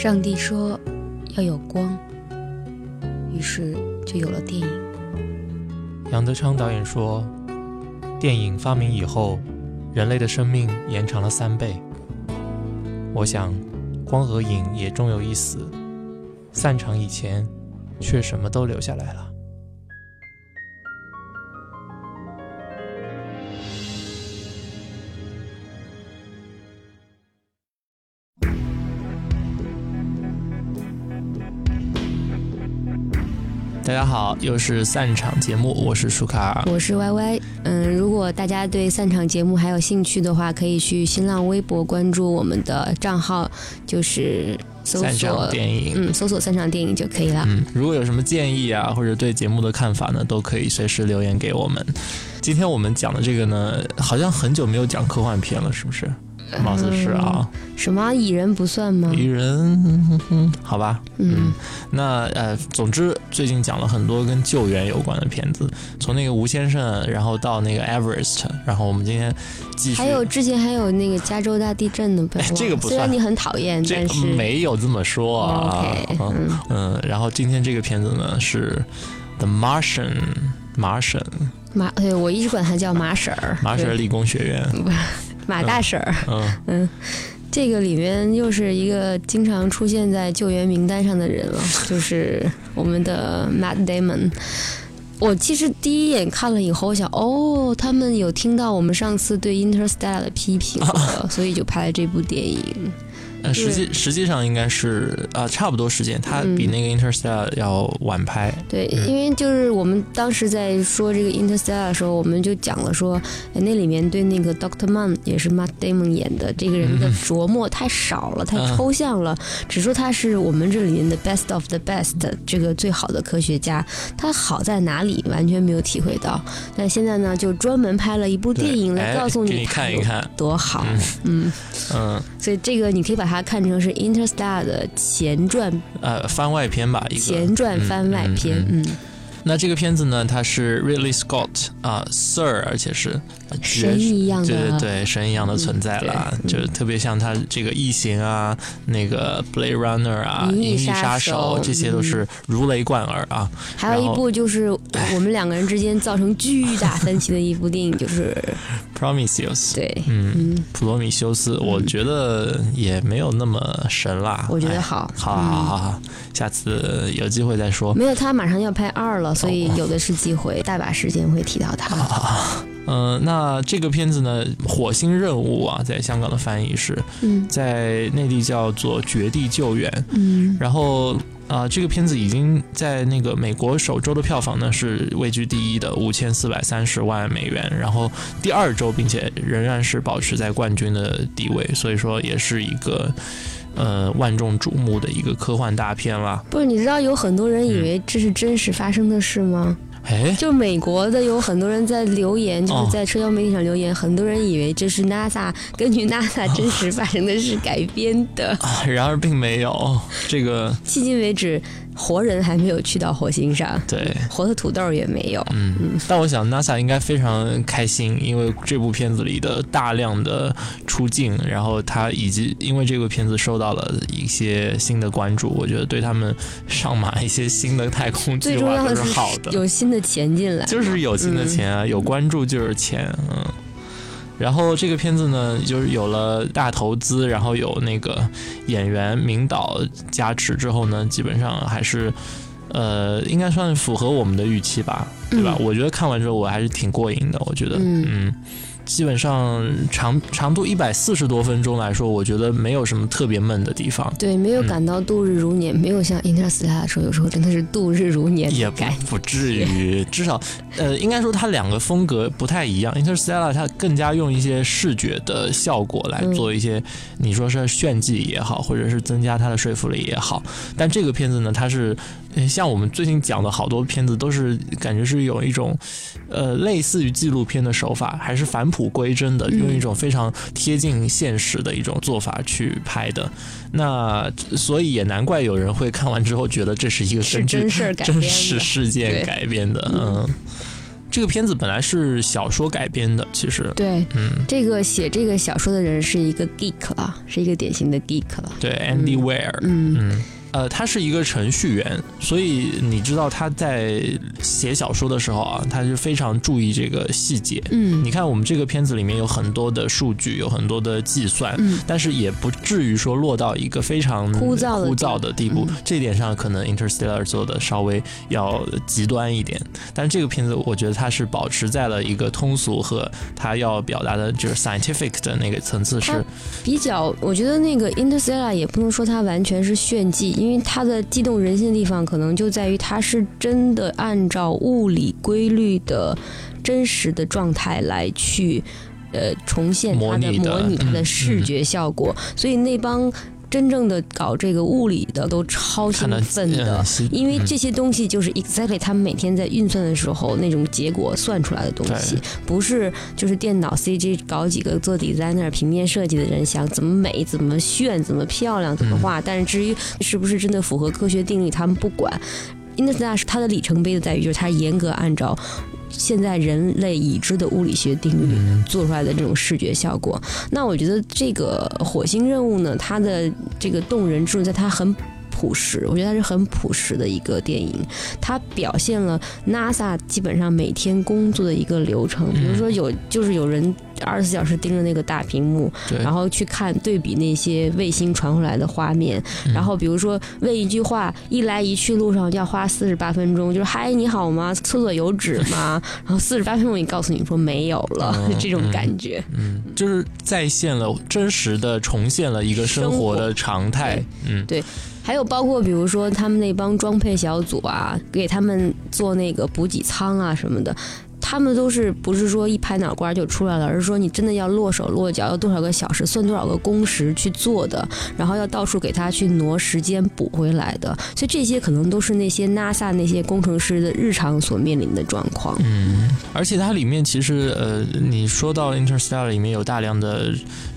上帝说要有光，于是就有了电影。杨德昌导演说，电影发明以后，人类的生命延长了三倍。我想，光和影也终有一死，散场以前，却什么都留下来了。大家好，又是散场节目，我是舒卡尔，我是 Y Y。嗯，如果大家对散场节目还有兴趣的话，可以去新浪微博关注我们的账号，就是搜索电影，嗯，搜索散场电影就可以了。嗯，如果有什么建议啊，或者对节目的看法呢，都可以随时留言给我们。今天我们讲的这个呢，好像很久没有讲科幻片了，是不是？貌似是啊，什么蚁人不算吗？蚁人，好吧，嗯，那呃，总之最近讲了很多跟救援有关的片子，从那个吴先生，然后到那个 Everest，然后我们今天继续，还有之前还有那个加州大地震的，这个不算。虽然你很讨厌，但是。没有这么说啊，嗯嗯，然后今天这个片子呢是 The Martian，马婶，马，对我一直管他叫马婶儿，马婶理工学院。马大婶儿，嗯，这个里面又是一个经常出现在救援名单上的人了，就是我们的 Matt Damon。我其实第一眼看了以后，我想，哦，他们有听到我们上次对 Interstellar 的批评，所以就拍了这部电影。呃，实际实际上应该是啊，差不多时间，它比那个 Interstellar 要晚拍。对，因为就是我们当时在说这个 Interstellar 的时候，我们就讲了说，那里面对那个 Doctor Mann 也是 Matt Damon 演的这个人的琢磨太少了，太抽象了，只说他是我们这里面的 best of the best 这个最好的科学家，他好在哪里完全没有体会到。但现在呢，就专门拍了一部电影来告诉你看一看多好，嗯。嗯，所以这个你可以把。它看成是《Interstar》的前传，呃，番外篇吧，一个前传番外篇，嗯。那这个片子呢，它是 Ridley Scott 啊，Sir，而且是神一样的，对对对，神一样的存在了，就是特别像他这个异形啊，那个 Blade Runner 啊，银翼杀手，这些都是如雷贯耳啊。还有一部就是 我们两个人之间造成巨大分歧的一部电影，就是 Prometheus。对，嗯，普罗米修斯，我觉得也没有那么神啦。我觉得好，好，好，好，好，下次有机会再说。没有，他马上要拍二了。所以有的是机会，大把时间会提到他。嗯，那这个片子呢，《火星任务》啊，在香港的翻译是，在内地叫做《绝地救援》。嗯，然后啊，这个片子已经在那个美国首周的票房呢是位居第一的五千四百三十万美元，然后第二周并且仍然是保持在冠军的地位，所以说也是一个。呃，万众瞩目的一个科幻大片了。不是，你知道有很多人以为这是真实发生的事吗？哎，就美国的有很多人在留言，就是在社交媒体上留言，很多人以为这是 NASA 根据 NASA 真实发生的事改编的，然而并没有。这个迄今为止。活人还没有去到火星上，对，活的土豆也没有。嗯嗯，但我想 NASA 应该非常开心，因为这部片子里的大量的出镜，然后他以及因为这部片子受到了一些新的关注，我觉得对他们上马一些新的太空计划都是好的，有新的钱进来，就是有新的钱啊，有关注就是钱，嗯。然后这个片子呢，就是有了大投资，然后有那个演员名导加持之后呢，基本上还是，呃，应该算符合我们的预期吧，对吧？我觉得看完之后我还是挺过瘾的，我觉得，嗯。基本上长长度一百四十多分钟来说，我觉得没有什么特别闷的地方。对，没有感到度日如年，没有像《Interstellar》说有时候真的是度日如年。也不不至于，至少，呃，应该说它两个风格不太一样。《Interstellar》它更加用一些视觉的效果来做一些，你说是炫技也好，或者是增加它的说服力也好。但这个片子呢，它是。像我们最近讲的好多片子，都是感觉是有一种，呃，类似于纪录片的手法，还是返璞归真的，用一种非常贴近现实的一种做法去拍的。那所以也难怪有人会看完之后觉得这是一个根据真事真实事件改编的，嗯。这个片子本来是小说改编的，其实对，嗯，这个写这个小说的人是一个 geek 了，是一个典型的 geek 了。对，Andy Weir，嗯嗯。呃，他是一个程序员，所以你知道他在写小说的时候啊，他是非常注意这个细节。嗯，你看我们这个片子里面有很多的数据，有很多的计算，嗯但是也不至于说落到一个非常枯燥的枯燥的地步。嗯这一点上，可能 Interstellar 做的稍微要极端一点，但是这个片子我觉得它是保持在了一个通俗和它要表达的就是 scientific 的那个层次是比较，我觉得那个 Interstellar 也不能说它完全是炫技，因为它的激动人心的地方可能就在于它是真的按照物理规律的真实的状态来去呃重现它的模拟它的嗯。视觉效果，所以那帮真正的搞这个物理的都超兴奋的。因为嗯这些东西就是 exactly 他们每天在运算的时候那种结果算出来的东西，不是就是电脑 CG 搞几个做 designer 平面设计的人想怎么美、怎么炫、怎么漂亮、怎么画，但是至于是不是真的符合科学定律，他们不管。Interstellar 是它的里程碑的在于，就是它严格按照现在人类已知的物理学定律嗯做出来的这种视觉效果。那我觉得这个火星任务呢，它的这个动人之处在它很。朴实，我觉得它是很朴实的一个电影，它表现了 NASA 基本上每天工作的一个流程，比如说有就是有人二十四小时盯着那个大屏幕，然后去看对比那些卫星传回来的画面，嗯。然后比如说问一句话，一来一去路上要花四十八分钟，就是嗨你好吗？厕所有纸吗？然后四十八分钟也告诉你说没有了，嗯 这种感觉。嗯，就是再现了真实的重现了一个生活的常态，嗯，还有包括比如说他们那帮装配小组啊，给他们做那个补给舱啊什么的。他们都是不是说一拍脑瓜就出来了，而是说你真的要落手落脚，要多少个小时，算多少个工时去做的，然后要到处给他去挪时间补回来的。所以这些可能都是那些 NASA 那些工程师的日常所面临的状况。嗯，而且它里面其实呃，你说到 Interstellar 里面有大量的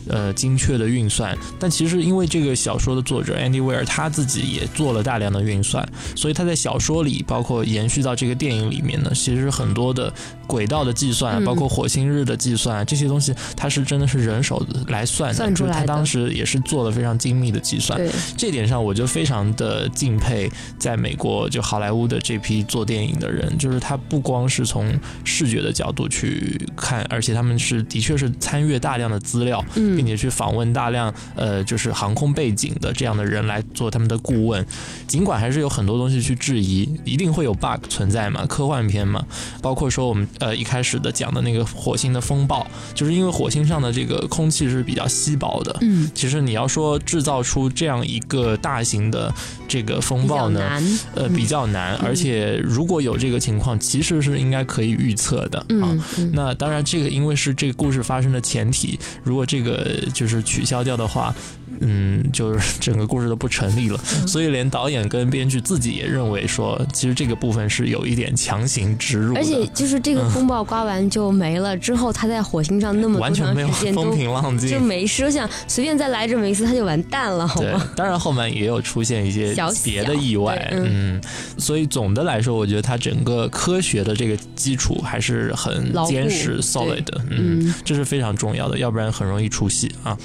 呃精确的运算，但其实因为这个小说的作者 Andy Weir 他自己也做了大量的运算，所以他在小说里，包括延续到这个电影里面呢，其实很多的轨道的计算，嗯。包括火星日的计算这些东西，他是真的是人手来算的，算出来的就是他当时也是做了非常精密的计算。对，这点上我就非常的敬佩，在美国就好莱坞的这批做电影的人，就是他不光是从视觉的角度去看，而且他们是的确是参阅大量的资料，嗯，并且去访问大量呃就是航空背景的这样的人来做他们的顾问。尽管还是有很多东西去质疑，一定会有 bug 存在嘛，科幻片嘛，包括说我们呃一开始的讲的那个火星的风暴，就是因为火星上的这个空气是比较稀薄的，嗯，其实你要说制造出这样一个大型的这个风暴呢，呃，嗯。比较难，而且如果有这个情况，其实是应该可以预测的。啊。那当然，这个因为是这个故事发生的前提，如果这个呃就是取消掉的话，嗯，就是 整个故事都不成立了。嗯所以连导演跟编剧自己也认为说，其实这个部分是有一点强行植入的，而且就是这个风暴刮完就没了，之后他在火星上那么多完全没有风平浪静就。没事，我想随便再来这么一次他就完蛋了，好对吗？，当然后面也有出现一些别的意外，对嗯，所以总的来说，我觉得它整个科学的这个基础还是很坚实、solid 嗯，这是非常重要的，要不然很容易出戏啊。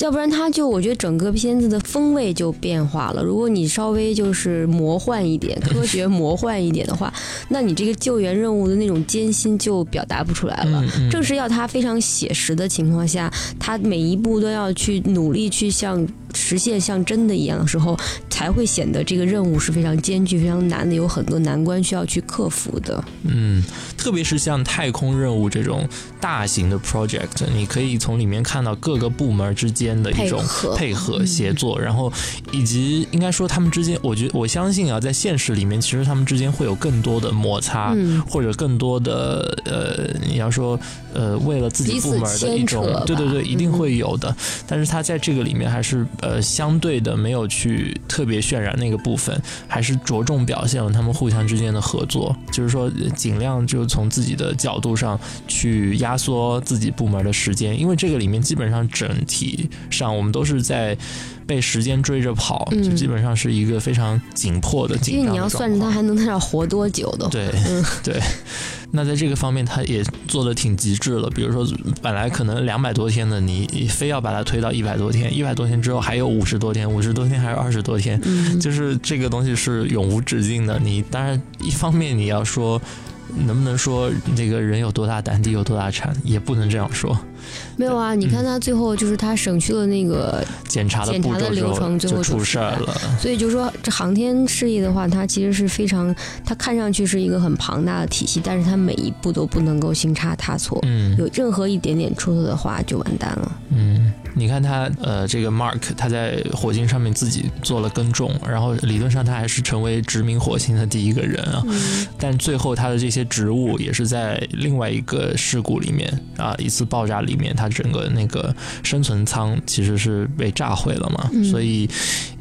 要不然他就我觉得整个片子的风味就变化了。如果你稍微就是魔幻一点、科学魔幻一点的话，那你这个救援任务的那种艰辛就表达不出来了。嗯嗯正是要他非常写实的情况下，他每一步都要去努力去像实现像真的一样的时候，才会显得这个任务是非常艰巨、非常难的，有很多难关需要去克服的。嗯，特别是像太空任务这种大型的 project，你可以从里面看到各个部门之间的一种配合。协作，然后以及应该说他们之间，我觉我相信啊，在现实里面，其实他们之间会有更多的摩擦，嗯，或者更多的呃，你要说呃，为了自己部门的一种对对对，一定嗯。会有的。但是他在这个里面还是呃相对的没有去特别渲染那个部分，还是着重表现了他们互相之间的合作，就是说尽量就从自己的角度上去压缩自己部门的时间，因为这个里面基本上整体上我们都是在。被时间追着跑，嗯就基本上是一个非常紧迫的因紧张的为你要算着他还能在那活多久的。对、嗯 对，那在这个方面，他也做的挺极致了。比如说，本来可能两百多天的，你非要把它推到一百多天，一百多天之后还有五十多天，五十多天还有二十多天，嗯，就是这个东西是永无止境的。你当然一方面你要说。能不能说那个人有多大胆，地有多大产，也不能这样说。没有啊，你看他最后就是他省去了那个，检查的检查的流程最后出事儿了。所以就说这航天事业的话，它其实是非常，它看上去是一个很庞大的体系，但是它每一步都不能够行差踏错，嗯有任何一点点出错的话就完蛋了。嗯，你看他呃，这个 Mark 他在火星上面自己做了耕种，然后理论上他还是成为殖民火星的第一个人啊。嗯但最后他的这些植物也是在另外一个事故里面啊，一次爆炸里面，它整个那个生存舱其实是被炸毁了嘛，嗯所以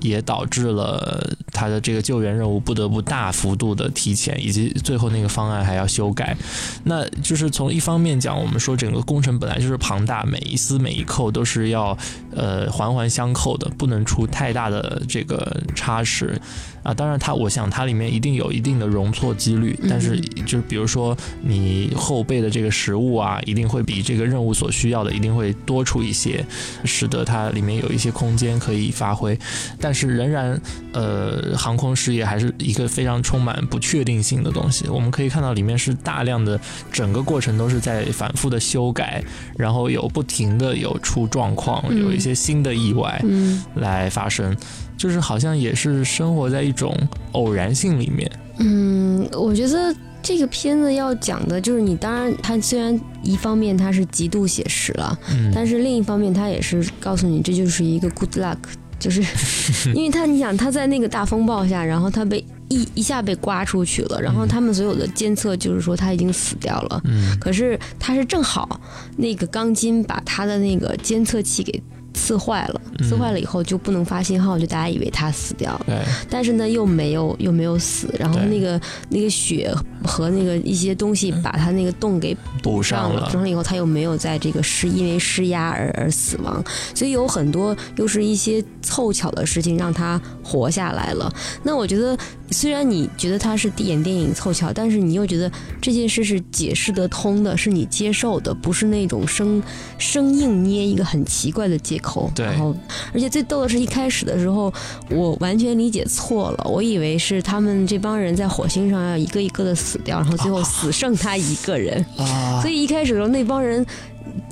也导致了他的这个救援任务不得不大幅度的提前，以及最后那个方案还要修改。那就是从一方面讲，我们说整个工程本来就是庞大，每一丝每一扣都是要呃环环相扣的，不能出太大的这个差池。啊，当然它，我想它里面一定有一定的容错几率，但是就是比如说你后备的这个食物啊，一定会比这个任务所需要的一定会多出一些，使得它里面有一些空间可以发挥，但是仍然，呃，航空事业还是一个非常充满不确定性的东西。我们可以看到里面是大量的，整个过程都是在反复的修改，然后有不停的有出状况，嗯有一些新的意外。嗯来发生，就是好像也是生活在一种偶然性里面。嗯，我觉得这个片子要讲的就是你，当然它虽然一方面它是极度写实了，嗯，但是另一方面它也是告诉你这就是一个 good luck，就是 因为他你想他在那个大风暴下，然后他被一一下被刮出去了，然后他们所有的监测就是说他已经死掉了。嗯可是他是正好那个钢筋把他的那个监测器给刺坏了，嗯。刺坏了以后就不能发信号，就大家以为他死掉了，但是呢又没有又没有死，然后那个那个血和那个一些东西把他那个洞给补上了，补上了。以后他又没有在这个施因为施压而而死亡，所以有很多又是一些凑巧的事情让他活下来了。那我觉得虽然你觉得他是演电影凑巧，但是你又觉得这件事是解释得通的，是你接受的，不是那种生生硬捏一个很奇怪的借口。对然后而且最逗的是一开始的时候，我完全理解错了，我以为是他们这帮人在火星上要一个一个的死掉，然后最后死剩他一个人。啊所以一开始的时候，那帮人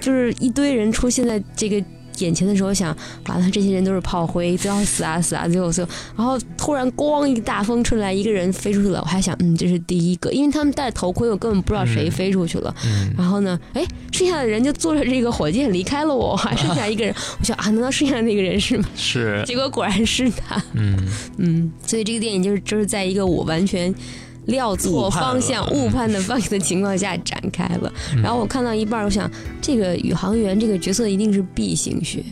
就是一堆人出现在这个眼前的时候，想完了，这些人都是炮灰，都要死啊死啊，最后最后，然后突然咣一个大风吹来，一个人飞出去了，我还想，嗯，这是第一个，因为他们戴头盔，我根本不知道谁嗯飞出去了。嗯然后呢，哎，剩下的人就坐着这个火箭离开了我，还剩下一个人，我想啊，难道剩下的那个人是吗？是 结果果然是他。嗯嗯，所以这个电影就是就是在一个我完全料错方向、嗯误判的方向的情况下展开了。然后我看到一半，我想这个宇航员这个角色一定是 B 型血。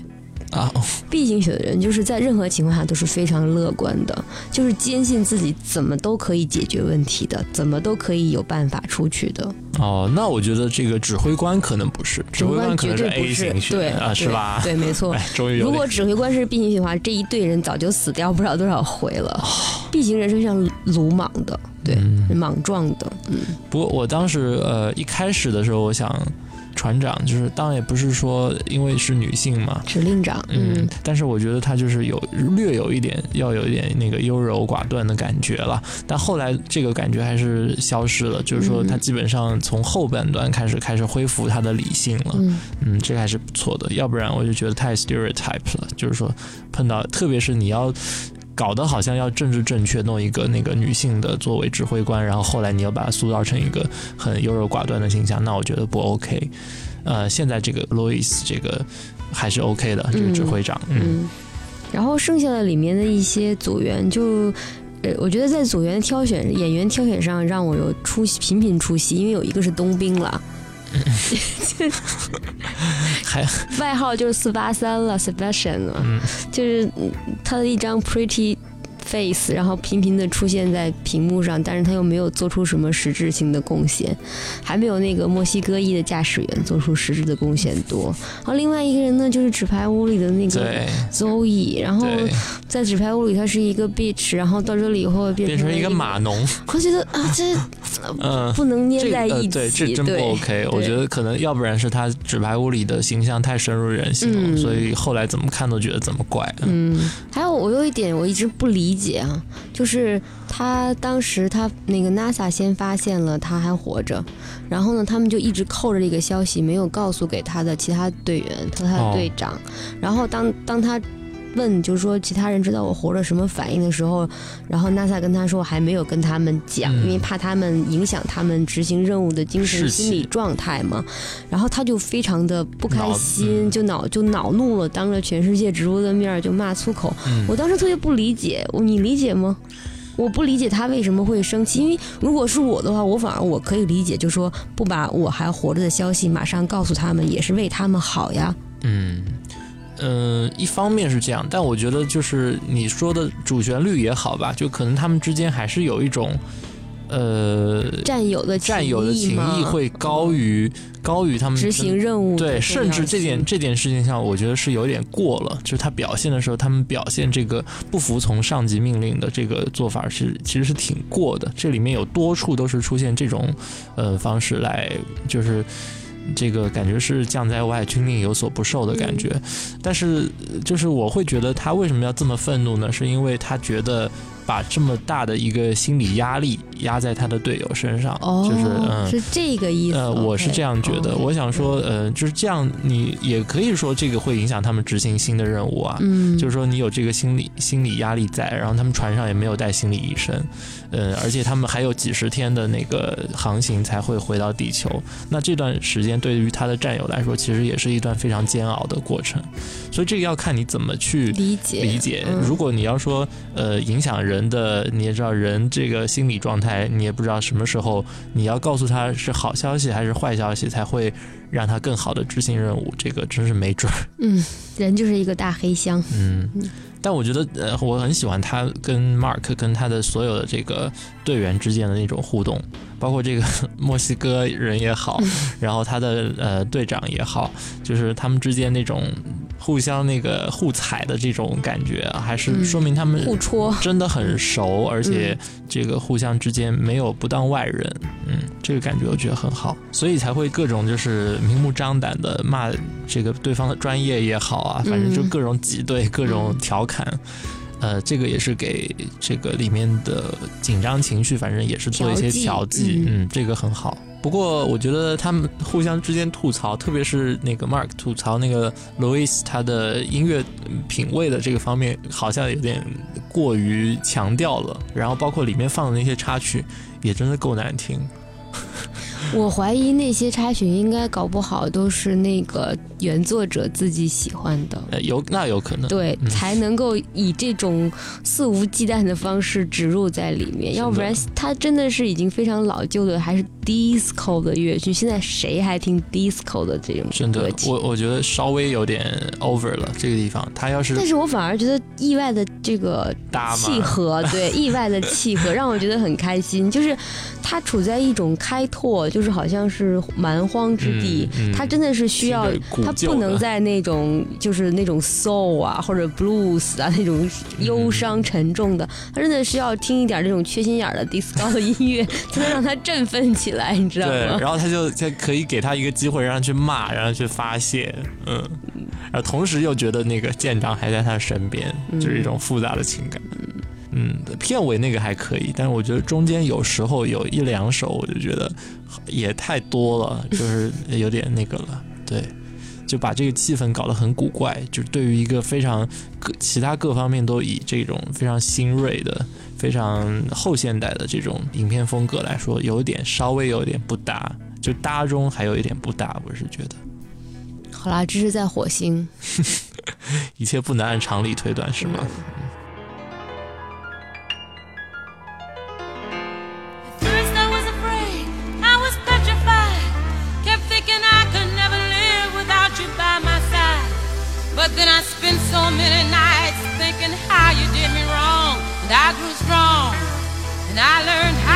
啊 B 型血的人就是在任何情况下都是非常乐观的，就是坚信自己怎么都可以解决问题的，怎么都可以有办法出去的。哦，那我觉得这个指挥官可能不是，指挥官可能是绝对不 A 是，型血对啊，是吧？对，没错。哎，终于有如果指挥官是 B 型血的话，这一队人早就死掉不知道多少回了。B 型人是非常鲁莽的，对，嗯莽撞的，嗯不过我当时呃一开始的时候，我想船长就是当然也不是说因为是女性嘛，指令长，嗯嗯，但是我觉得她就是有略有一点要有一点那个优柔寡断的感觉了，但后来这个感觉还是消失了，就是说嗯她基本上从后半段开始开始恢复她的理性了，嗯。嗯，这个还是不错的，要不然我就觉得太 stereotype 了，就是说碰到特别是你要。搞得好像要政治正确，弄一个那个女性的作为指挥官，然后后来你又把她塑造成一个很优柔寡断的形象，那我觉得不 OK。呃，现在这个 Louis 这个还是 OK 的，这个指挥长，嗯嗯，然后剩下的里面的一些组员就。呃，我觉得在组员挑选演员挑选上让我有出戏频频出戏，因为有一个是冬兵了，还 外号就是四八三了，Sebastian 了，嗯。就是嗯他的一张 pretty face，然后频频的出现在屏幕上，但是他又没有做出什么实质性的贡献，还没有那个墨西哥裔的驾驶员做出实质的贡献多。然后另外一个人呢，就是纸牌屋里的那个 Zoe，然后在纸牌屋里他是一个 bitch，然后到这里以后变成一个码农。我觉得啊，这 嗯不能粘在一起，对，这真不 OK。我觉得可能要不然是他纸牌屋里的形象太深入人心了，所以后来怎么看都觉得怎么怪。嗯，还有我有一点我一直不理解啊，就是他当时他那个 NASA 先发现了他还活着，然后呢，他们就一直扣着这个消息没有告诉给他的其他队员和他的队长，然后当当他。问就是说其他人知道我活着什么反应的时候，然后 NASA 跟他说还没有跟他们讲，因为怕他们影响他们执行任务的精神心理状态嘛。然后他就非常的不开心，就恼就恼怒了，当着全世界直播的面就骂粗口。我当时特别不理解，你理解吗？我不理解他为什么会生气，因为如果是我的话，我反而我可以理解，就说不把我还活着的消息马上告诉他们，也是为他们好呀。嗯。嗯，一方面是这样，但我觉得就是你说的主旋律也好吧，就可能他们之间还是有一种，呃，战友的战友的情谊会高于高于他们执行任务。对，甚至这点这件事情上，我觉得是有点过了。就是他表现的时候，他们表现这个不服从上级命令的这个做法是其实是挺过的。这里面有多处都是出现这种呃方式来，就是。这个感觉是将在外，军令有所不受的感觉，但是就是我会觉得他为什么要这么愤怒呢？是因为他觉得。把这么大的一个心理压力压在他的队友身上，就是嗯，是这个意思。呃，我是这样觉得。我想说，呃，就是这样，你也可以说这个会影响他们执行新的任务啊。嗯，就是说你有这个心理心理压力在，然后他们船上也没有带心理医生，呃，而且他们还有几十天的那个航行才会回到地球。那这段时间对于他的战友来说，其实也是一段非常煎熬的过程。所以这个要看你怎么去理解理解。如果你要说，呃，影响人。人的你也知道，人这个心理状态，你也不知道什么时候你要告诉他是好消息还是坏消息，才会让他更好的执行任务。这个真是没准儿。嗯，人就是一个大黑箱。嗯，但我觉得呃，我很喜欢他跟 Mark 跟他的所有的这个队员之间的那种互动，包括这个 墨西哥人也好，然后他的呃队长也好，就是他们之间那种。互相那个互踩的这种感觉，还是说明他们互戳。真的很熟，而且这个互相之间没有不当外人，嗯，这个感觉我觉得很好，所以才会各种就是明目张胆的骂这个对方的专业也好啊，反正就各种挤兑，各种调侃，呃，这个也是给这个里面的紧张情绪，反正也是做一些调剂，嗯，这个很好。不过我觉得他们互相之间吐槽，特别是那个 Mark 吐槽那个 Louis 他的音乐品味的这个方面，好像有点过于强调了。然后包括里面放的那些插曲，也真的够难听。我怀疑那些插曲应该搞不好都是那个原作者自己喜欢的，有那有可能，对，才能够以这种肆无忌惮的方式植入在里面，要不然它真的是已经非常老旧的，还是 disco 的乐曲。现在谁还听 disco 的这种真的，我我觉得稍微有点 over 了这个地方。他要是，但是我反而觉得意外的这个契合，对，意外的契合让我觉得很开心，就是他处在一种开拓。就是好像是蛮荒之地，他真的是需要，他不能在那种就是那种 soul 啊或者 blues 啊那种忧伤沉重的，他真的是要听一点这种缺心眼的 disco 的音乐，才能让他振奋起来，你知道吗？对，然后他就他可以给他一个机会，让他去骂，让他去发泄，嗯，然后同时又觉得那个舰长还在他身边，就是一种复杂的情感。嗯，片尾那个还可以，但是我觉得中间有时候有一两首，我就觉得也太多了，就是有点那个了。对，就把这个气氛搞得很古怪。就对于一个非常各其他各方面都以这种非常新锐的、非常后现代的这种影片风格来说，有点稍微有点不搭，就搭中还有一点不搭，我是觉得。好啦，这是在火星，一切不能按常理推断，是吗 I grew strong and I learned how.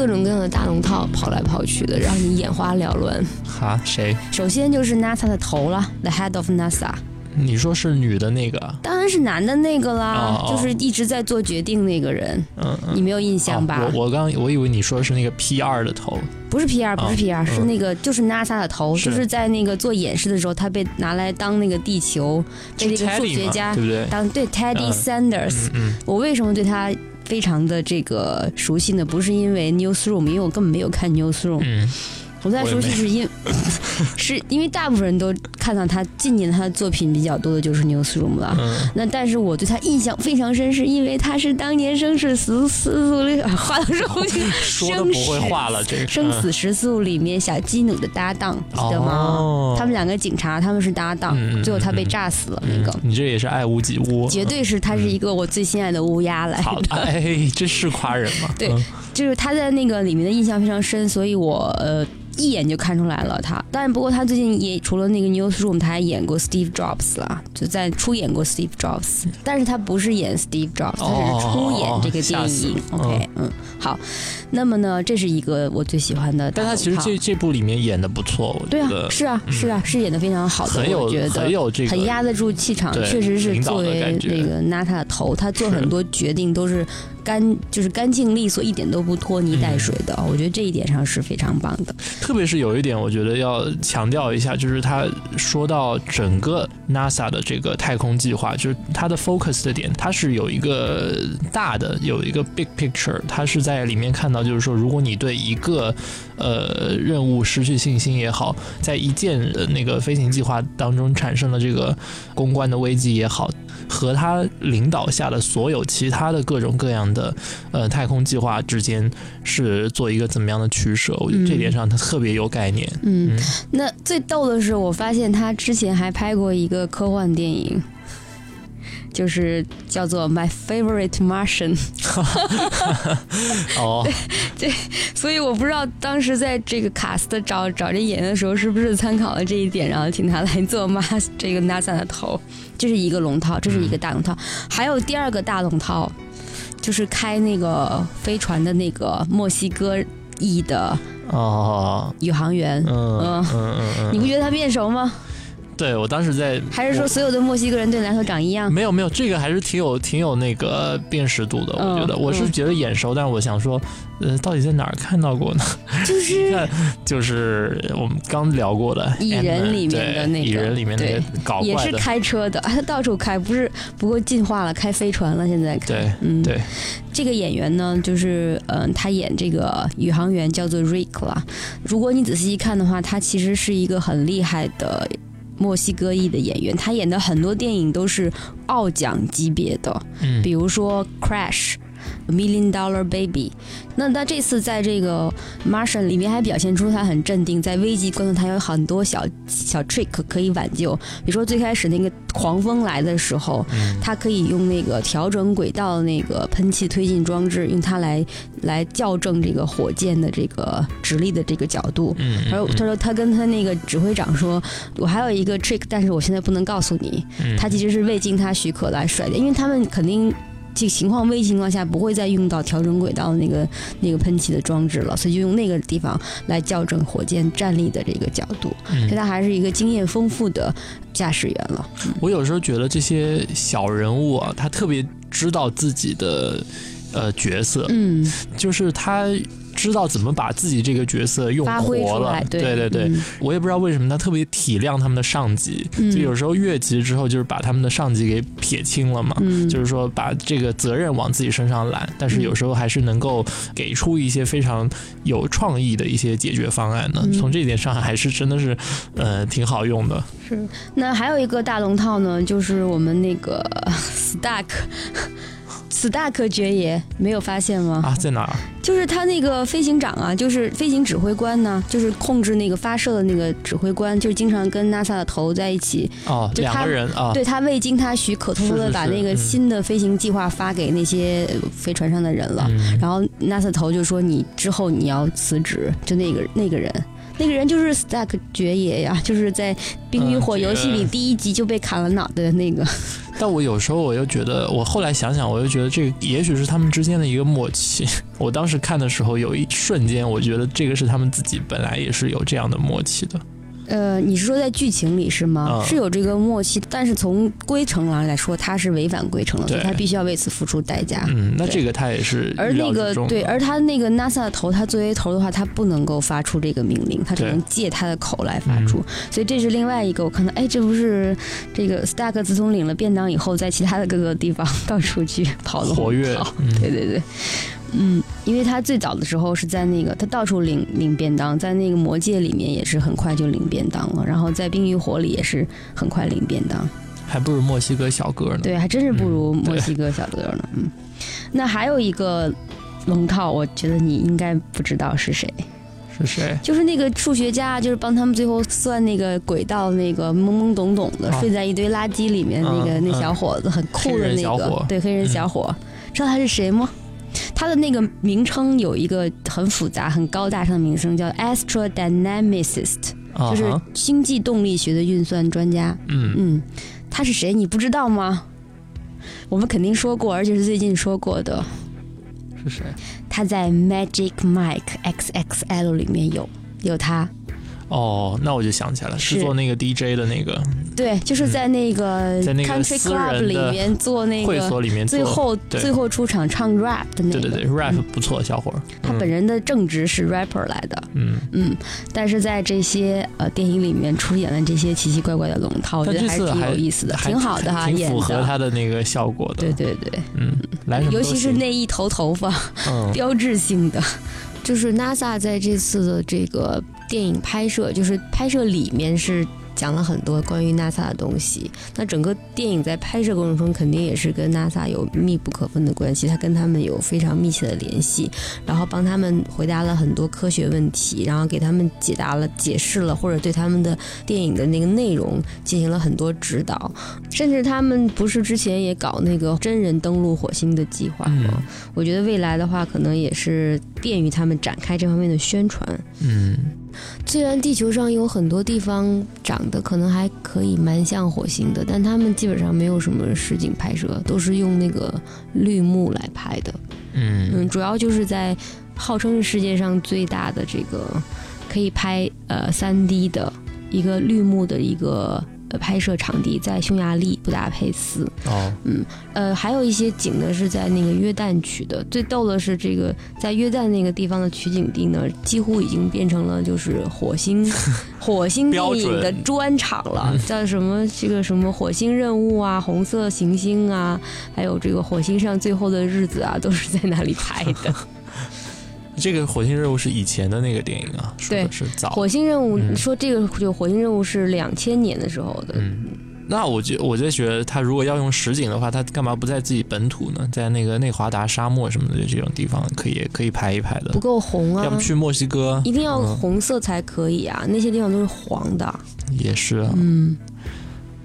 各种各样的大龙套跑来跑去的，让你眼花缭乱。哈，谁？首先就是 NASA 的头了，The Head of NASA。你说是女的那个？当然是男的那个啦，就是一直在做决定那个人。嗯嗯，你没有印象吧？我我刚我以为你说的是那个 P 二的头，不是 P 二，不是 P 二，是那个就是 NASA 的头，就是在那个做演示的时候，他被拿来当那个地球，被那个数学家对不对？当对 Teddy Sanders。我为什么对他？非常的这个熟悉呢，不是因为 Newsroom，因为我根本没有看 Newsroom。我在熟悉是因，是因为大部分人都看到他近年他的作品比较多的就是 Newsroom 了。那但是我对他印象非常深，是因为他是当年生死时速里话都说不清，生死话了这个生死时速里面小基努的搭档，记得吗？他们两个警察他们是搭档，最后他被炸死了那个。你这也是爱屋及乌，绝对是他是一个我最心爱的乌鸦来。哎，这是夸人吗？对，就是他在那个里面的印象非常深，所以我呃。一眼就看出来了，他。但是不过他最近也除了那个 Newsroom，他还演过 Steve Jobs 了，就在出演过 Steve Jobs。但是他不是演 Steve Jobs，他是出演这个电影。OK，嗯，好。那么呢，这是一个我最喜欢的。但他其实这这部里面演的不错，对啊，是啊，是啊，是演的非常好的。很有，很有这个，很压得住气场，确实是作为那个 Nata 的头，他做很多决定都是。干就是干净利索，一点都不拖泥带水的。我觉得这一点上是非常棒的。特别是有一点，我觉得要强调一下，就是他说到整个 NASA 的这个太空计划，就是它的 focus 的点，它是有一个大的，有一个 big picture。它是在里面看到，就是说，如果你对一个呃任务失去信心也好，在一件呃那个飞行计划当中产生了这个公关的危机也好。和他领导下的所有其他的各种各样的呃太空计划之间是做一个怎么样的取舍？我觉得这点上他特别有概念。嗯，那最逗的是，我发现他之前还拍过一个科幻电影。就是叫做 My Favorite Martian，哦，对，所以我不知道当时在这个 cast 找找这演员的时候，是不是参考了这一点，然后请他来做 Mas 这个 NASA 的头，这是一个龙套，这是一个大龙套，还有第二个大龙套，就是开那个飞船的那个墨西哥裔的哦。宇航员，嗯嗯嗯，你不觉得他面熟吗？对，我当时在，还是说所有的墨西哥人对篮球长一样？没有没有，这个还是挺有挺有那个辨识度的。我觉得我是觉得眼熟，但是我想说，呃，到底在哪儿看到过呢？就是 就是我们刚聊过的蚁人里面的那个蚁人里面那个搞也是开车的，他 到处开，不是不过进化了，开飞船了。现在对，嗯对，这个演员呢，就是嗯，他演这个宇航员叫做 Rick 啦。如果你仔细一看的话，他其实是一个很厉害的。墨西哥裔的演员，他演的很多电影都是奥奖级别的，嗯，比如说《Crash》。Million Dollar Baby，那他这次在这个 Martian 里面还表现出他很镇定，在危机关头他有很多小小 trick 可以挽救。比如说最开始那个狂风来的时候，他可以用那个调整轨道的那个喷气推进装置，用它来来校正这个火箭的这个直立的这个角度。嗯，然后他说他跟他那个指挥长说，我还有一个 trick，但是我现在不能告诉你。他其实是未经他许可来甩的，因为他们肯定。这情况危情况下不会再用到调整轨道的那个那个喷气的装置了，所以就用那个地方来校正火箭站立的这个角度。所以他还是一个经验丰富的驾驶员了。我有时候觉得这些小人物啊，他特别知道自己的呃角色，嗯，就是他。知道怎么把自己这个角色用活了，对对对，我也不知道为什么他特别体谅他们的上级，就有时候越级之后就是把他们的上级给撇清了嘛，就是说把这个责任往自己身上揽，但是有时候还是能够给出一些非常有创意的一些解决方案呢。从这一点上还是真的是呃挺好用的。是，那还有一个大龙套呢，就是我们那个 Stack。斯大可爵爷没有发现吗？啊，在哪儿？就是他那个飞行长啊，就是飞行指挥官呢，就是控制那个发射的那个指挥官，就是经常跟 NASA 的头在一起。哦，两个人啊。对他未经他许可，偷偷的把那个新的飞行计划发给那些飞船上的人了。然后 NASA 头就说：“你之后你要辞职。”就那个那个人。那个人就是 Stack 爵爷呀，就是在《冰与火》游戏里第一集就被砍了脑袋的那个。但我有时候我又觉得，我后来想想，我又觉得这个也许是他们之间的一个默契。我当时看的时候，有一瞬间，我觉得这个是他们自己本来也是有这样的默契的。呃，你是说在剧情里是吗？是有这个默契，但是从规程上来说，他是违反规程了，所以他必须要为此付出代价。嗯，那这个他也是。而那个对，而他那个 NASA 的头，他作为头的话，他不能够发出这个命令，他只能借他的口来发出。所以这是另外一个，我看到，哎，这不是这个 Stack 自从领了便当以后，在其他的各个地方 到处去跑的活跃。对对对。嗯，因为他最早的时候是在那个，他到处领领便当，在那个魔界里面也是很快就领便当了，然后在冰与火里也是很快领便当，还不如墨西哥小哥呢。对，还真是不如墨西哥小哥呢。嗯，那还有一个龙套，我觉得你应该不知道是谁。是谁？就是那个数学家，就是帮他们最后算那个轨道那个懵懵懂懂的，睡在一堆垃圾里面那个那小伙子，很酷的那个，对，黑人小伙，知道他是谁吗？他的那个名称有一个很复杂、很高大上的名称，叫 astrodynamicist，就是星际动力学的运算专家。嗯嗯，他是谁？你不知道吗？我们肯定说过，而且是最近说过的。是谁？他在 Magic Mike XXL 里面有有他。哦，那我就想起来了，是做那个 DJ 的那个。对，就是在那个 Country Club 里面做那个会所里面，最后最后出场唱 rap 的那个。对对对，rap 不错，小伙儿。他本人的正职是 rapper 来的。嗯嗯，但是在这些呃电影里面出演了这些奇奇怪怪的龙套，我觉得还是挺有意思的，挺好的哈，挺符合他的那个效果的。对对对，嗯，来尤其是那一头头发，标志性的。就是 NASA 在这次的这个电影拍摄，就是拍摄里面是。讲了很多关于 NASA 的东西。那整个电影在拍摄过程中，肯定也是跟 NASA 有密不可分的关系，他跟他们有非常密切的联系，然后帮他们回答了很多科学问题，然后给他们解答了、解释了，或者对他们的电影的那个内容进行了很多指导。甚至他们不是之前也搞那个真人登陆火星的计划吗？我觉得未来的话，可能也是便于他们展开这方面的宣传。嗯，虽然地球上有很多地方长得可能还可以蛮像火星的，但他们基本上没有什么实景拍摄，都是用那个绿幕来拍的。嗯嗯，主要就是在号称是世界上最大的这个可以拍呃三 D 的一个绿幕的一个。呃，拍摄场地在匈牙利布达佩斯。哦，嗯，呃，还有一些景呢是在那个约旦取的。最逗的是，这个在约旦那个地方的取景地呢，几乎已经变成了就是火星 火星电影的专场了，叫什么这个什么火星任务啊，红色行星啊，还有这个火星上最后的日子啊，都是在那里拍的。这个火星任务是以前的那个电影啊，对，是早。火星任务说这个就火星任务是两千年的时候的。嗯，那我就我就觉得他如果要用实景的话，他干嘛不在自己本土呢？在那个内华达沙漠什么的这种地方，可以可以拍一拍的。不够红啊！要不去墨西哥？一定要红色才可以啊！那些地方都是黄的。也是啊。嗯。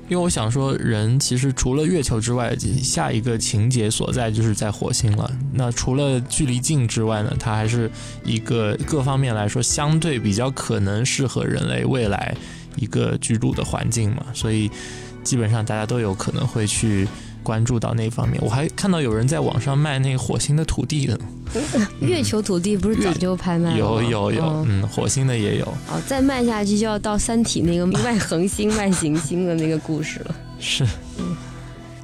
因为我想说，人其实除了月球之外，下一个情节所在就是在火星了。那除了距离近之外呢，它还是一个各方面来说相对比较可能适合人类未来一个居住的环境嘛。所以基本上大家都有可能会去。关注到那方面，我还看到有人在网上卖那个火星的土地的。月球土地不是早就拍卖了有有有，嗯，火星的也有。哦，再卖下去就要到《三体》那个 卖恒星、卖行星的那个故事了。是。嗯。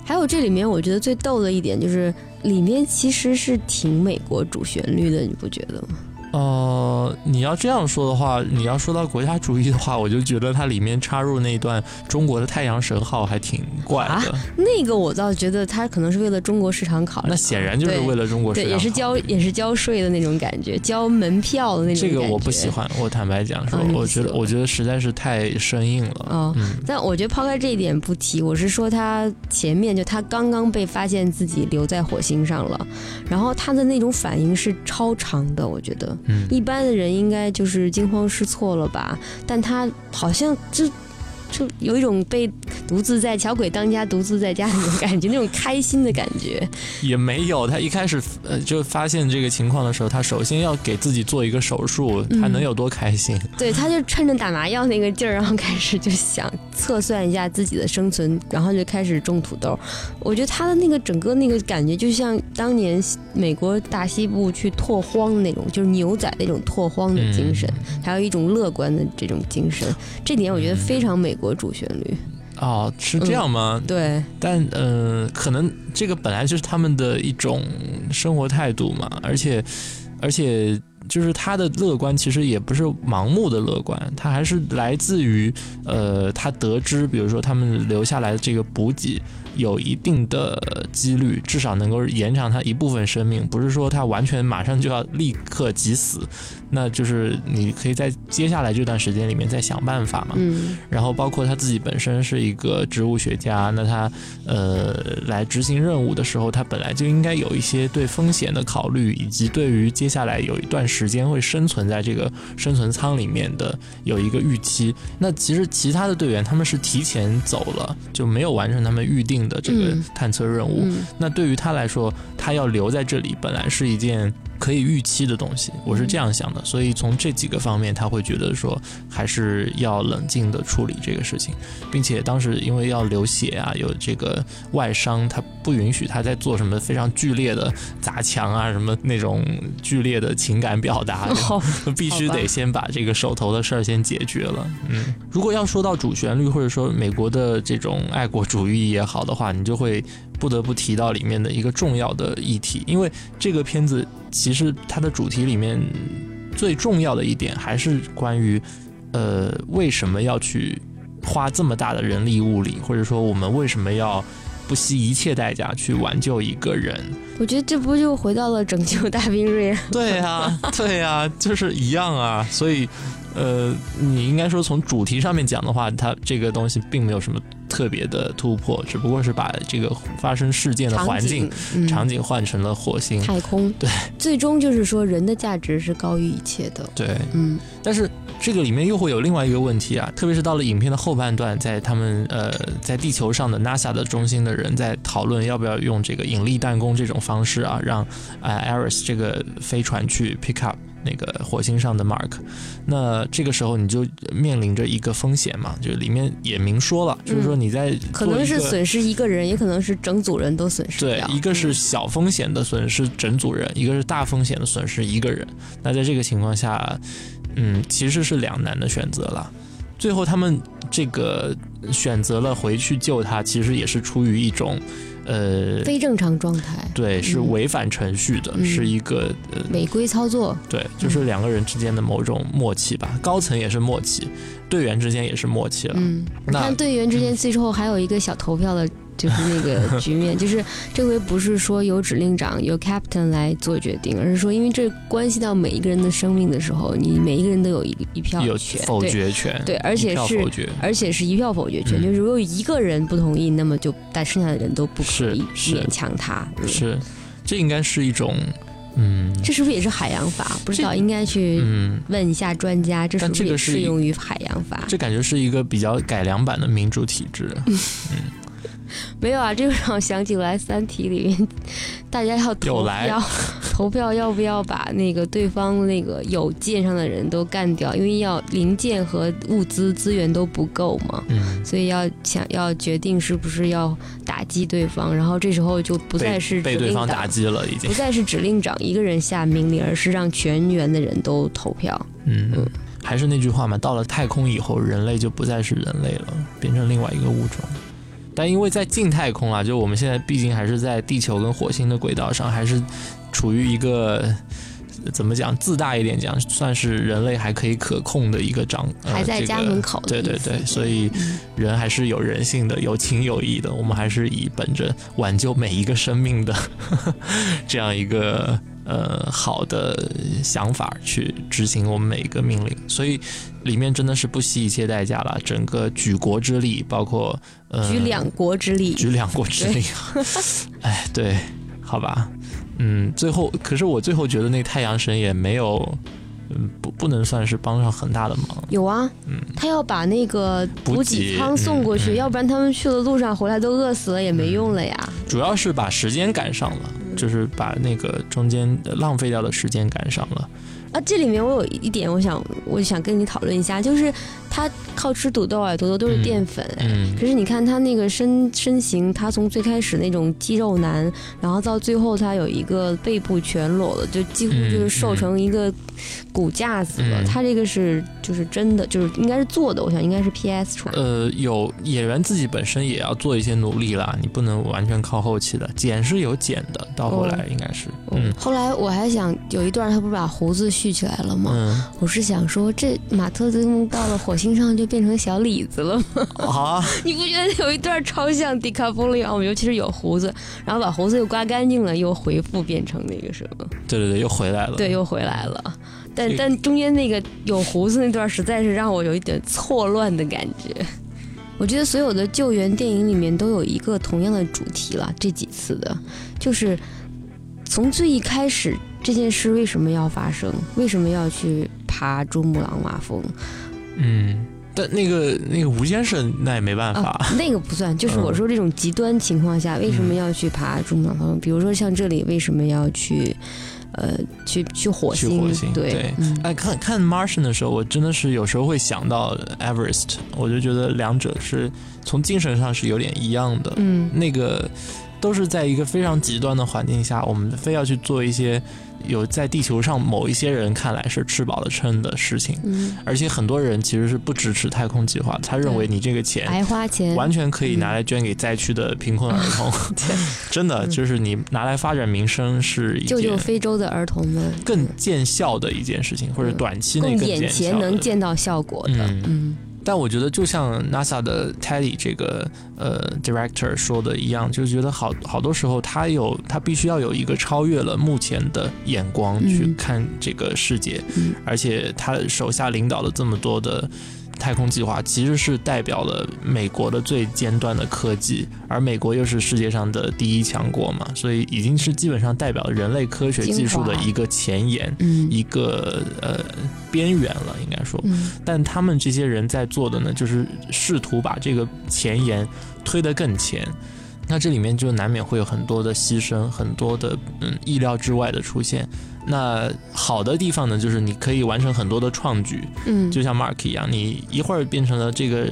还有这里面，我觉得最逗的一点就是，里面其实是挺美国主旋律的，你不觉得吗？呃，你要这样说的话，你要说到国家主义的话，我就觉得它里面插入那段中国的太阳神号还挺怪的。那个我倒觉得它可能是为了中国市场考虑。那显然就是为了中国市场，对，也是交也是交税的那种感觉，交门票的那种。这个我不喜欢，我坦白讲说，我觉得我觉得实在是太生硬了。嗯，但我觉得抛开这一点不提，我是说他前面就他刚刚被发现自己留在火星上了，然后他的那种反应是超长的，我觉得。一般的人应该就是惊慌失措了吧，但他好像就。就有一种被独自在小鬼当家、独自在家那种感觉，那种开心的感觉。也没有，他一开始呃就发现这个情况的时候，他首先要给自己做一个手术，他能有多开心？对，他就趁着打麻药那个劲儿，然后开始就想测算一下自己的生存，然后就开始种土豆。我觉得他的那个整个那个感觉，就像当年美国大西部去拓荒的那种，就是牛仔那种拓荒的精神，还有一种乐观的这种精神。这点我觉得非常美。国主旋律哦，是这样吗？对，但嗯，可能这个本来就是他们的一种生活态度嘛，而且而且就是他的乐观其实也不是盲目的乐观，他还是来自于呃，他得知比如说他们留下来的这个补给。有一定的几率，至少能够延长他一部分生命，不是说他完全马上就要立刻即死，那就是你可以在接下来这段时间里面再想办法嘛。嗯。然后包括他自己本身是一个植物学家，那他呃来执行任务的时候，他本来就应该有一些对风险的考虑，以及对于接下来有一段时间会生存在这个生存舱里面的有一个预期。那其实其他的队员他们是提前走了，就没有完成他们预定。的这个探测任务，那对于他来说，他要留在这里，本来是一件。可以预期的东西，我是这样想的，所以从这几个方面，他会觉得说还是要冷静的处理这个事情，并且当时因为要流血啊，有这个外伤，他不允许他在做什么非常剧烈的砸墙啊，什么那种剧烈的情感表达，必须得先把这个手头的事儿先解决了。嗯，如果要说到主旋律或者说美国的这种爱国主义也好的话，你就会。不得不提到里面的一个重要的议题，因为这个片子其实它的主题里面最重要的一点还是关于，呃，为什么要去花这么大的人力物力，或者说我们为什么要不惜一切代价去挽救一个人。我觉得这不就回到了拯救大兵瑞恩？对呀，对呀，就是一样啊。所以，呃，你应该说从主题上面讲的话，它这个东西并没有什么。特别的突破，只不过是把这个发生事件的环境场景换成了火星太空。对，最终就是说人的价值是高于一切的。对，嗯。但是这个里面又会有另外一个问题啊，特别是到了影片的后半段，在他们呃在地球上的 NASA 的中心的人在讨论要不要用这个引力弹弓这种方式啊，让呃 Ares 这个飞船去 pick up。那个火星上的 Mark，那这个时候你就面临着一个风险嘛，就里面也明说了，就是说你在可能是损失一个人，也可能是整组人都损失对，一个是小风险的损失整组人，一个是大风险的损失一个人。那在这个情况下，嗯，其实是两难的选择了。最后他们这个选择了回去救他，其实也是出于一种。呃，非正常状态，对，是违反程序的，是一个呃违规操作，对，就是两个人之间的某种默契吧，高层也是默契，队员之间也是默契了。嗯，你看队员之间最后还有一个小投票的。就是那个局面，就是这回不是说由指令长由 captain 来做决定，而是说因为这关系到每一个人的生命的时候，你每一个人都有一一票权，否决权，对，而且是而且是一票否决权，就是如果一个人不同意，那么就但剩下的人都不可以勉强他。是，这应该是一种，嗯，这是不是也是海洋法？不知道，应该去问一下专家，这是不是也适用于海洋法？这感觉是一个比较改良版的民主体制，嗯。没有啊，这个让我想起来《三体》里面，大家要投票，投票要不要把那个对方那个有舰上的人都干掉，因为要零件和物资资源都不够嘛，嗯，所以要想要决定是不是要打击对方，然后这时候就不再是被对方打击了，已经。不再是指令长一个人下命令，而是让全员的人都投票。嗯。嗯，还是那句话嘛，到了太空以后，人类就不再是人类了，变成另外一个物种。但因为在近太空啊，就我们现在毕竟还是在地球跟火星的轨道上，还是处于一个怎么讲，自大一点讲，算是人类还可以可控的一个掌，还在家门口。对对对，所以人还是有人性的，有情有义的。我们还是以本着挽救每一个生命的 这样一个。呃，好的想法去执行我们每一个命令，所以里面真的是不惜一切代价了。整个举国之力，包括呃，举两国之力，举两国之力。哎，对，好吧，嗯，最后，可是我最后觉得那太阳神也没有，嗯，不，不能算是帮上很大的忙。有啊，嗯，他要把那个补给仓送过去，要不然他们去的路上回来都饿死了也没用了呀。主要是把时间赶上了。就是把那个中间浪费掉的时间赶上了。啊，这里面我有一点，我想，我想跟你讨论一下，就是他靠吃土豆啊，土豆都是淀粉，嗯，可是你看他那个身身形，他从最开始那种肌肉男，然后到最后他有一个背部全裸了，就几乎就是瘦成一个骨架子了。他这个是就是真的，就是应该是做的，我想应该是 P S 出来。呃，有演员自己本身也要做一些努力啦，你不能完全靠后期的剪是有剪的，到后来应该是，嗯。后来我还想有一段，他不是把胡子。续起来了吗？我是想说，这马特登到了火星上就变成小李子了吗？啊！你不觉得有一段超像迪卡波利奥尤其是有胡子，然后把胡子又刮干净了，又回复变成那个什么？对对对，又回来了。对，又回来了。但但中间那个有胡子那段，实在是让我有一点错乱的感觉。我觉得所有的救援电影里面都有一个同样的主题了，这几次的，就是从最一开始。这件事为什么要发生？为什么要去爬珠穆朗玛峰？嗯，但那个那个吴先生那也没办法，那个不算。就是我说这种极端情况下，为什么要去爬珠穆朗玛峰？比如说像这里为什么要去呃去去火星？去火星对。哎，看看 Martian 的时候，我真的是有时候会想到 Everest，我就觉得两者是从精神上是有点一样的。嗯，那个都是在一个非常极端的环境下，我们非要去做一些。有在地球上某一些人看来是吃饱了撑的事情，嗯，而且很多人其实是不支持太空计划，他认为你这个钱白花钱，完全可以拿来捐给灾区的贫困儿童，真的就是你拿来发展民生是一救救非洲的儿童们。更见效的一件事情，或者短期内更眼前能见到效果的，嗯。但我觉得就像 NASA 的 Teddy 这个呃 director 说的一样，就觉得好好多时候他有他必须要有一个超越了目前的眼光去看这个世界，而且他手下领导了这么多的。太空计划其实是代表了美国的最尖端的科技，而美国又是世界上的第一强国嘛，所以已经是基本上代表人类科学技术的一个前沿，一个呃边缘了，应该说。但他们这些人在做的呢，就是试图把这个前沿推得更前。那这里面就难免会有很多的牺牲，很多的嗯意料之外的出现。那好的地方呢，就是你可以完成很多的创举，嗯，就像 Mark 一样，你一会儿变成了这个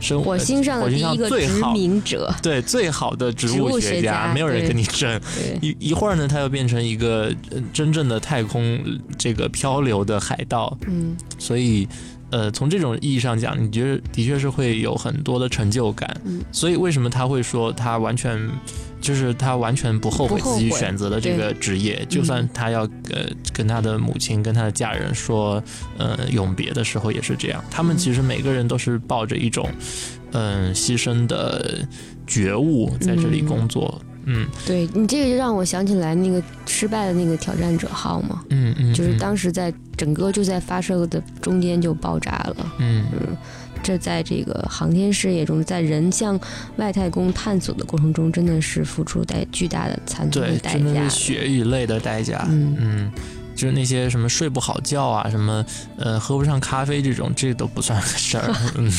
生火星上的第一个殖民者，对，最好的植物学家，没有人跟你争。一一会儿呢，他又变成一个真正的太空这个漂流的海盗，嗯，所以呃，从这种意义上讲，你觉得的确是会有很多的成就感。嗯，所以为什么他会说他完全？就是他完全不后悔自己选择的这个职业，就算他要呃跟他的母亲、跟他的家人说呃永别的时候也是这样。他们其实每个人都是抱着一种嗯牺牲的觉悟在这里工作。嗯，对你这个就让我想起来那个失败的那个挑战者号嘛，嗯嗯，就是当时在整个就在发射的中间就爆炸了。嗯嗯。这在这个航天事业中，在人向外太空探索的过程中，真的是付出代巨大的惨痛的代价，血与泪的代价。嗯嗯，就是那些什么睡不好觉啊，什么呃喝不上咖啡这种，这都不算个事儿。嗯，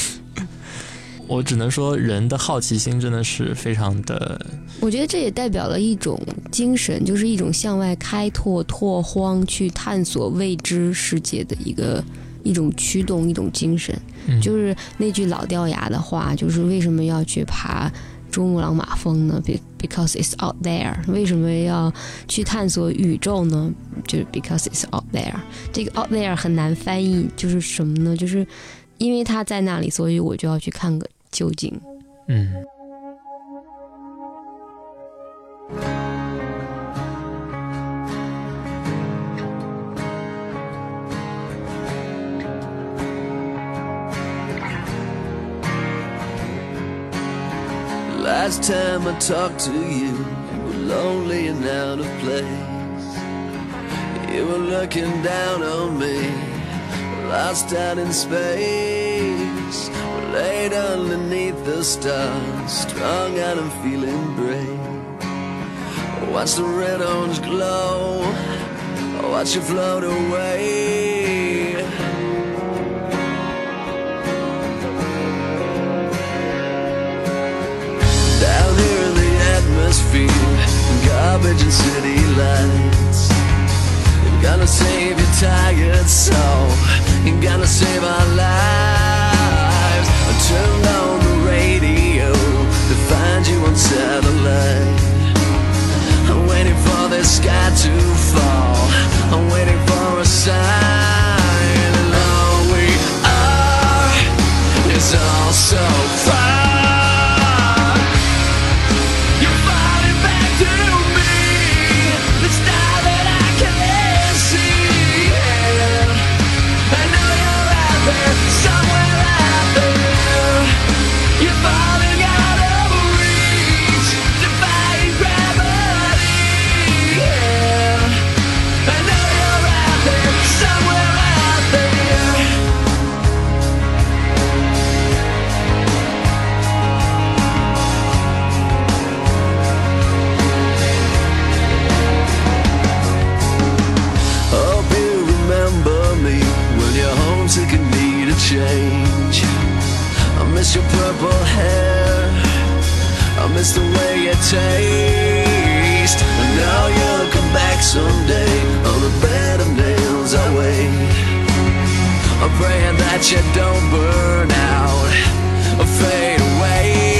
我只能说，人的好奇心真的是非常的。我觉得这也代表了一种精神，就是一种向外开拓、拓荒、去探索未知世界的一个。一种驱动，一种精神，就是那句老掉牙的话，就是为什么要去爬珠穆朗玛峰呢？Because it's out there。为什么要去探索宇宙呢？就是 Because it's out there。这个 out there 很难翻译，就是什么呢？就是因为它在那里，所以我就要去看个究竟。嗯。Time I talked to you, you were lonely and out of place. You were looking down on me, lost out in space. Laid underneath the stars, strung out and feeling brave. Watch the red orange glow, watch you float away. Atmosphere, garbage and city lights. You gotta save your tired soul. You gotta save our lives. I turned on the radio to find you on satellite. I'm waiting for the sky to fall. I'm waiting for a sign. And all we are is all so far. Your purple hair. I miss the way you taste. I know you'll come back someday On a bed of nails I wait I'm praying that you don't burn out Or fade away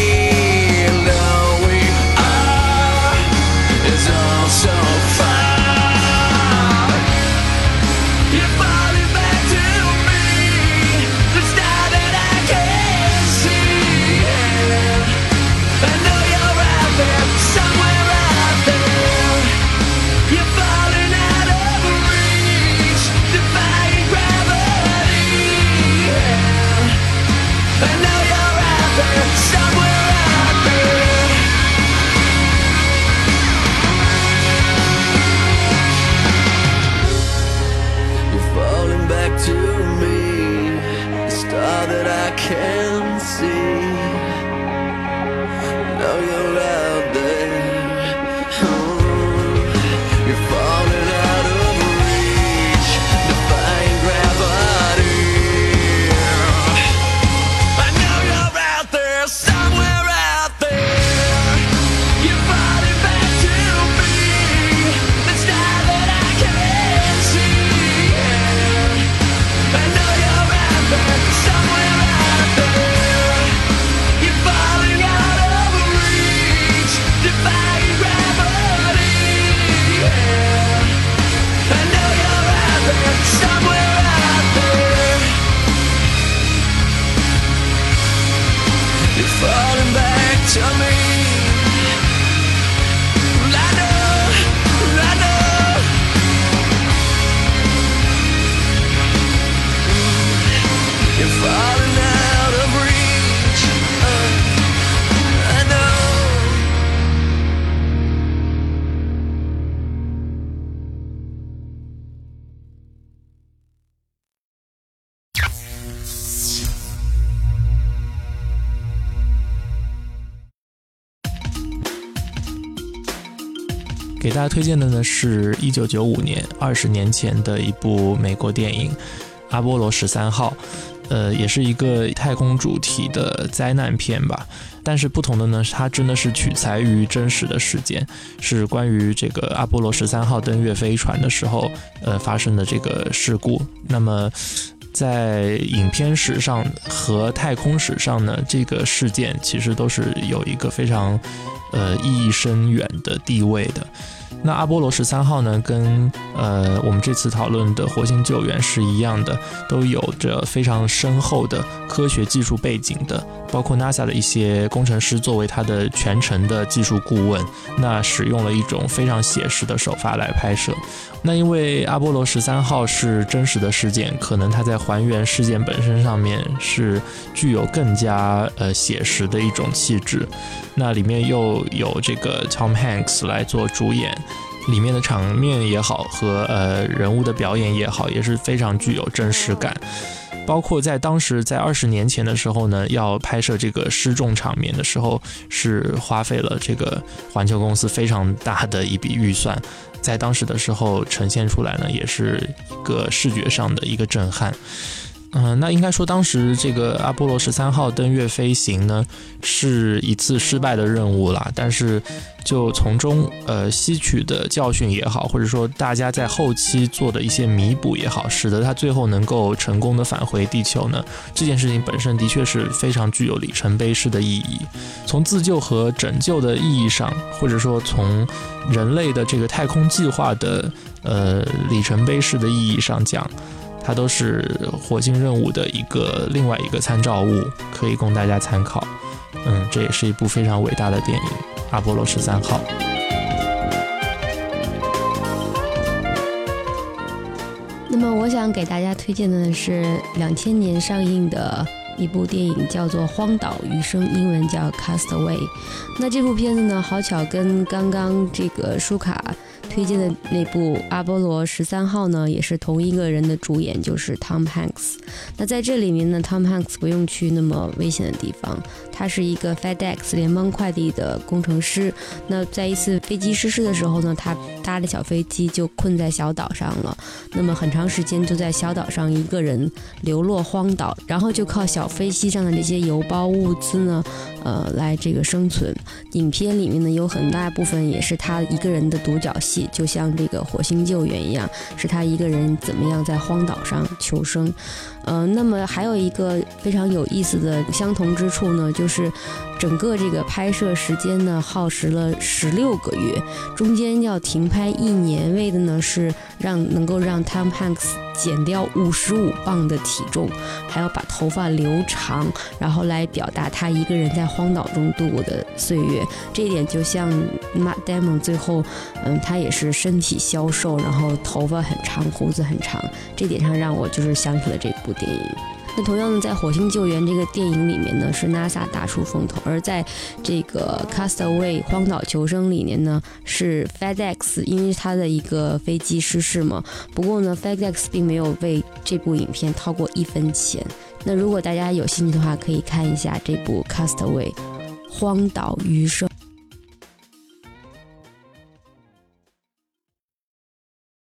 大家推荐的呢是一九九五年，二十年前的一部美国电影《阿波罗十三号》，呃，也是一个太空主题的灾难片吧。但是不同的呢，它真的是取材于真实的事件，是关于这个阿波罗十三号登月飞船的时候，呃发生的这个事故。那么。在影片史上和太空史上呢，这个事件其实都是有一个非常，呃，意义深远的地位的。那阿波罗十三号呢，跟呃我们这次讨论的火星救援是一样的，都有着非常深厚的科学技术背景的，包括 NASA 的一些工程师作为它的全程的技术顾问，那使用了一种非常写实的手法来拍摄。那因为阿波罗十三号是真实的事件，可能它在还原事件本身上面是具有更加呃写实的一种气质。那里面又有这个 Tom Hanks 来做主演，里面的场面也好和呃人物的表演也好，也是非常具有真实感。包括在当时在二十年前的时候呢，要拍摄这个失重场面的时候，是花费了这个环球公司非常大的一笔预算。在当时的时候呈现出来呢，也是一个视觉上的一个震撼。嗯，那应该说当时这个阿波罗十三号登月飞行呢，是一次失败的任务啦。但是，就从中呃吸取的教训也好，或者说大家在后期做的一些弥补也好，使得它最后能够成功的返回地球呢，这件事情本身的确是非常具有里程碑式的意义。从自救和拯救的意义上，或者说从人类的这个太空计划的呃里程碑式的意义上讲。它都是火星任务的一个另外一个参照物，可以供大家参考。嗯，这也是一部非常伟大的电影《阿波罗十三号》。那么，我想给大家推荐的呢是两千年上映的一部电影，叫做《荒岛余生》，英文叫《Castaway》。那这部片子呢，好巧跟刚刚这个舒卡。推荐的那部《阿波罗十三号》呢，也是同一个人的主演，就是 Tom Hanks。那在这里面呢，Tom Hanks 不用去那么危险的地方，他是一个 FedEx 联邦快递的工程师。那在一次飞机失事的时候呢，他搭着小飞机就困在小岛上了。那么很长时间就在小岛上一个人流落荒岛，然后就靠小飞机上的这些邮包物资呢，呃，来这个生存。影片里面呢，有很大部分也是他一个人的独角戏。就像这个火星救援一样，是他一个人怎么样在荒岛上求生。呃，那么还有一个非常有意思的相同之处呢，就是整个这个拍摄时间呢耗时了十六个月，中间要停拍一年，为的呢是让能够让 Tom Hanks 减掉五十五磅的体重，还要把头发留长，然后来表达他一个人在荒岛中度过的岁月。这一点就像 Matt Damon 最后，嗯，他也是身体消瘦，然后头发很长，胡子很长，这点上让我就是想起了这部。电影，那同样呢，在《火星救援》这个电影里面呢，是 NASA 大出风头；而在这个《Castaway》荒岛求生里面呢，是 FedEx，因为它的一个飞机失事嘛。不过呢，FedEx 并没有为这部影片掏过一分钱。那如果大家有兴趣的话，可以看一下这部《Castaway》荒岛余生。